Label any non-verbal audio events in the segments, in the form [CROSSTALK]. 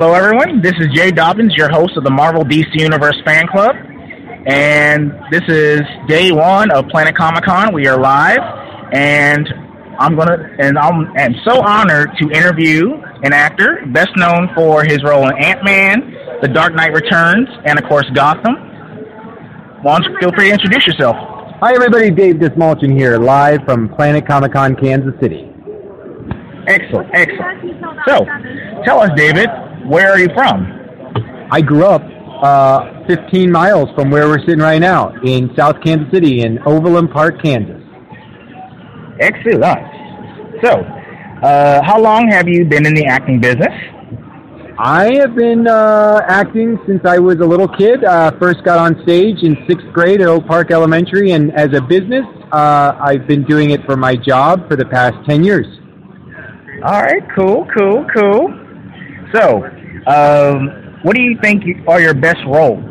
Hello, everyone. This is Jay Dobbins, your host of the Marvel DC Universe Fan Club. And this is day one of Planet Comic Con. We are live, and I'm gonna and I'm am so honored to interview an actor best known for his role in Ant Man, The Dark Knight Returns, and of course Gotham. Why don't you feel free to introduce yourself? Hi, everybody. Dave Dastmalchian here, live from Planet Comic Con, Kansas City. Excellent, excellent. So, tell us, David, where are you from? I grew up uh, 15 miles from where we're sitting right now in South Kansas City in Overland Park, Kansas. Excellent. So, uh, how long have you been in the acting business? I have been uh, acting since I was a little kid. Uh, first got on stage in sixth grade at Oak Park Elementary, and as a business, uh, I've been doing it for my job for the past 10 years. All right, cool, cool, cool. So, um, what do you think are your best roles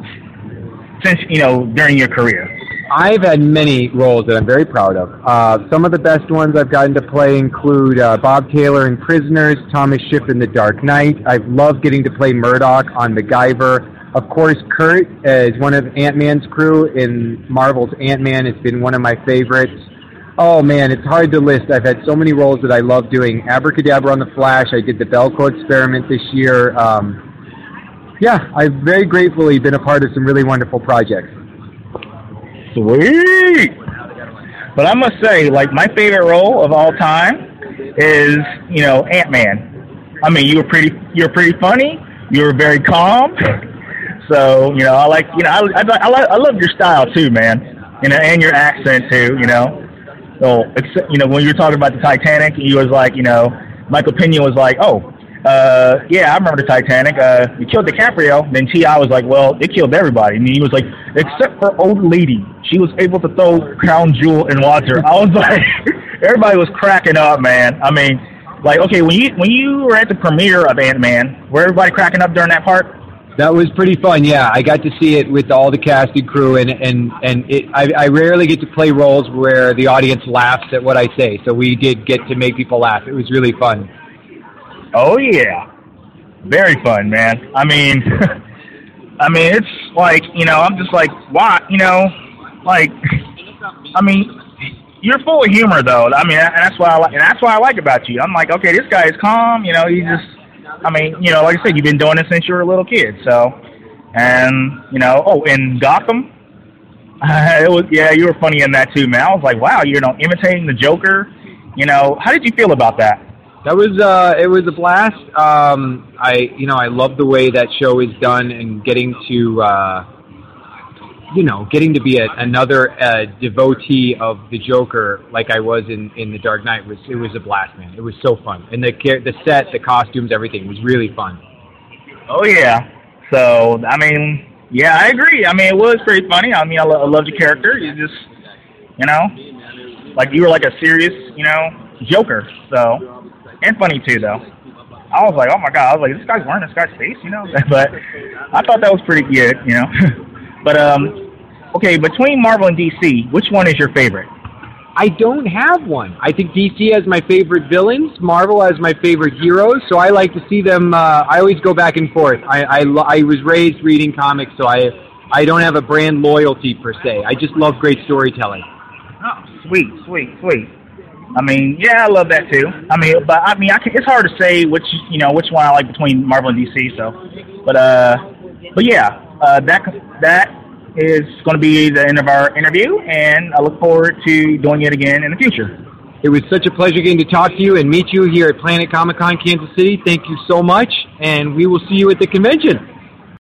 since you know during your career? I've had many roles that I'm very proud of. Uh, some of the best ones I've gotten to play include uh, Bob Taylor in Prisoners, Thomas Schiff in The Dark Knight. I've loved getting to play Murdock on MacGyver. Of course, Kurt is one of Ant Man's crew in Marvel's Ant Man. It's been one of my favorites. Oh man, it's hard to list. I've had so many roles that I love doing. Abracadabra on the Flash. I did the Belko experiment this year. Um, yeah, I've very gratefully been a part of some really wonderful projects. Sweet. But I must say, like my favorite role of all time is, you know, Ant Man. I mean, you were pretty, you're pretty funny. You were very calm. [LAUGHS] So, you know, I like, you know, I, I, I, I love your style too, man. You know, and your accent too. You know, so except, you know, when you were talking about the Titanic, he was like, you know, Michael Pena was like, oh, uh, yeah, I remember the Titanic. Uh, you killed DiCaprio. Then T.I. was like, well, it killed everybody. And he was like, except for old lady. She was able to throw Crown Jewel in water. I was [LAUGHS] like, everybody was cracking up, man. I mean, like, okay, when you when you were at the premiere of Ant Man, were everybody cracking up during that part? That was pretty fun. Yeah, I got to see it with all the cast and crew, and and and it, I, I rarely get to play roles where the audience laughs at what I say. So we did get to make people laugh. It was really fun. Oh yeah, very fun, man. I mean, [LAUGHS] I mean, it's like you know, I'm just like, why, you know, like, I mean, you're full of humor though. I mean, and that's why I like, and that's why I like about you. I'm like, okay, this guy is calm. You know, he just, I mean, you know, like I said, you've been doing it since you were a little kid. So, and you know, oh, in Gotham, [LAUGHS] it was yeah, you were funny in that too, man. I was like, wow, you know, imitating the Joker. You know, how did you feel about that? That was uh, it was a blast. Um, I you know I love the way that show is done and getting to uh, you know getting to be a, another uh, devotee of the Joker like I was in, in the Dark Knight was it was a blast, man. It was so fun and the the set, the costumes, everything was really fun. Oh yeah. So I mean, yeah, I agree. I mean, it was pretty funny. I mean, I, lo- I loved your character. You just you know, like you were like a serious you know Joker. So and funny too, though. I was like, oh my god, I was like, this guy's wearing this guy's face, you know. [LAUGHS] but I thought that was pretty good, you know. [LAUGHS] but um, okay, between Marvel and DC, which one is your favorite? I don't have one. I think DC has my favorite villains. Marvel has my favorite heroes. So I like to see them. Uh, I always go back and forth. I, I I was raised reading comics, so I I don't have a brand loyalty per se. I just love great storytelling. Oh, sweet, sweet, sweet. I mean, yeah, I love that too. I mean, but I mean, I can, it's hard to say which you know which one I like between Marvel and DC. So, but uh, but yeah, uh, that that is going to be the end of our interview, and I look forward to doing it again in the future. It was such a pleasure getting to talk to you and meet you here at Planet Comic Con Kansas City. Thank you so much, and we will see you at the convention.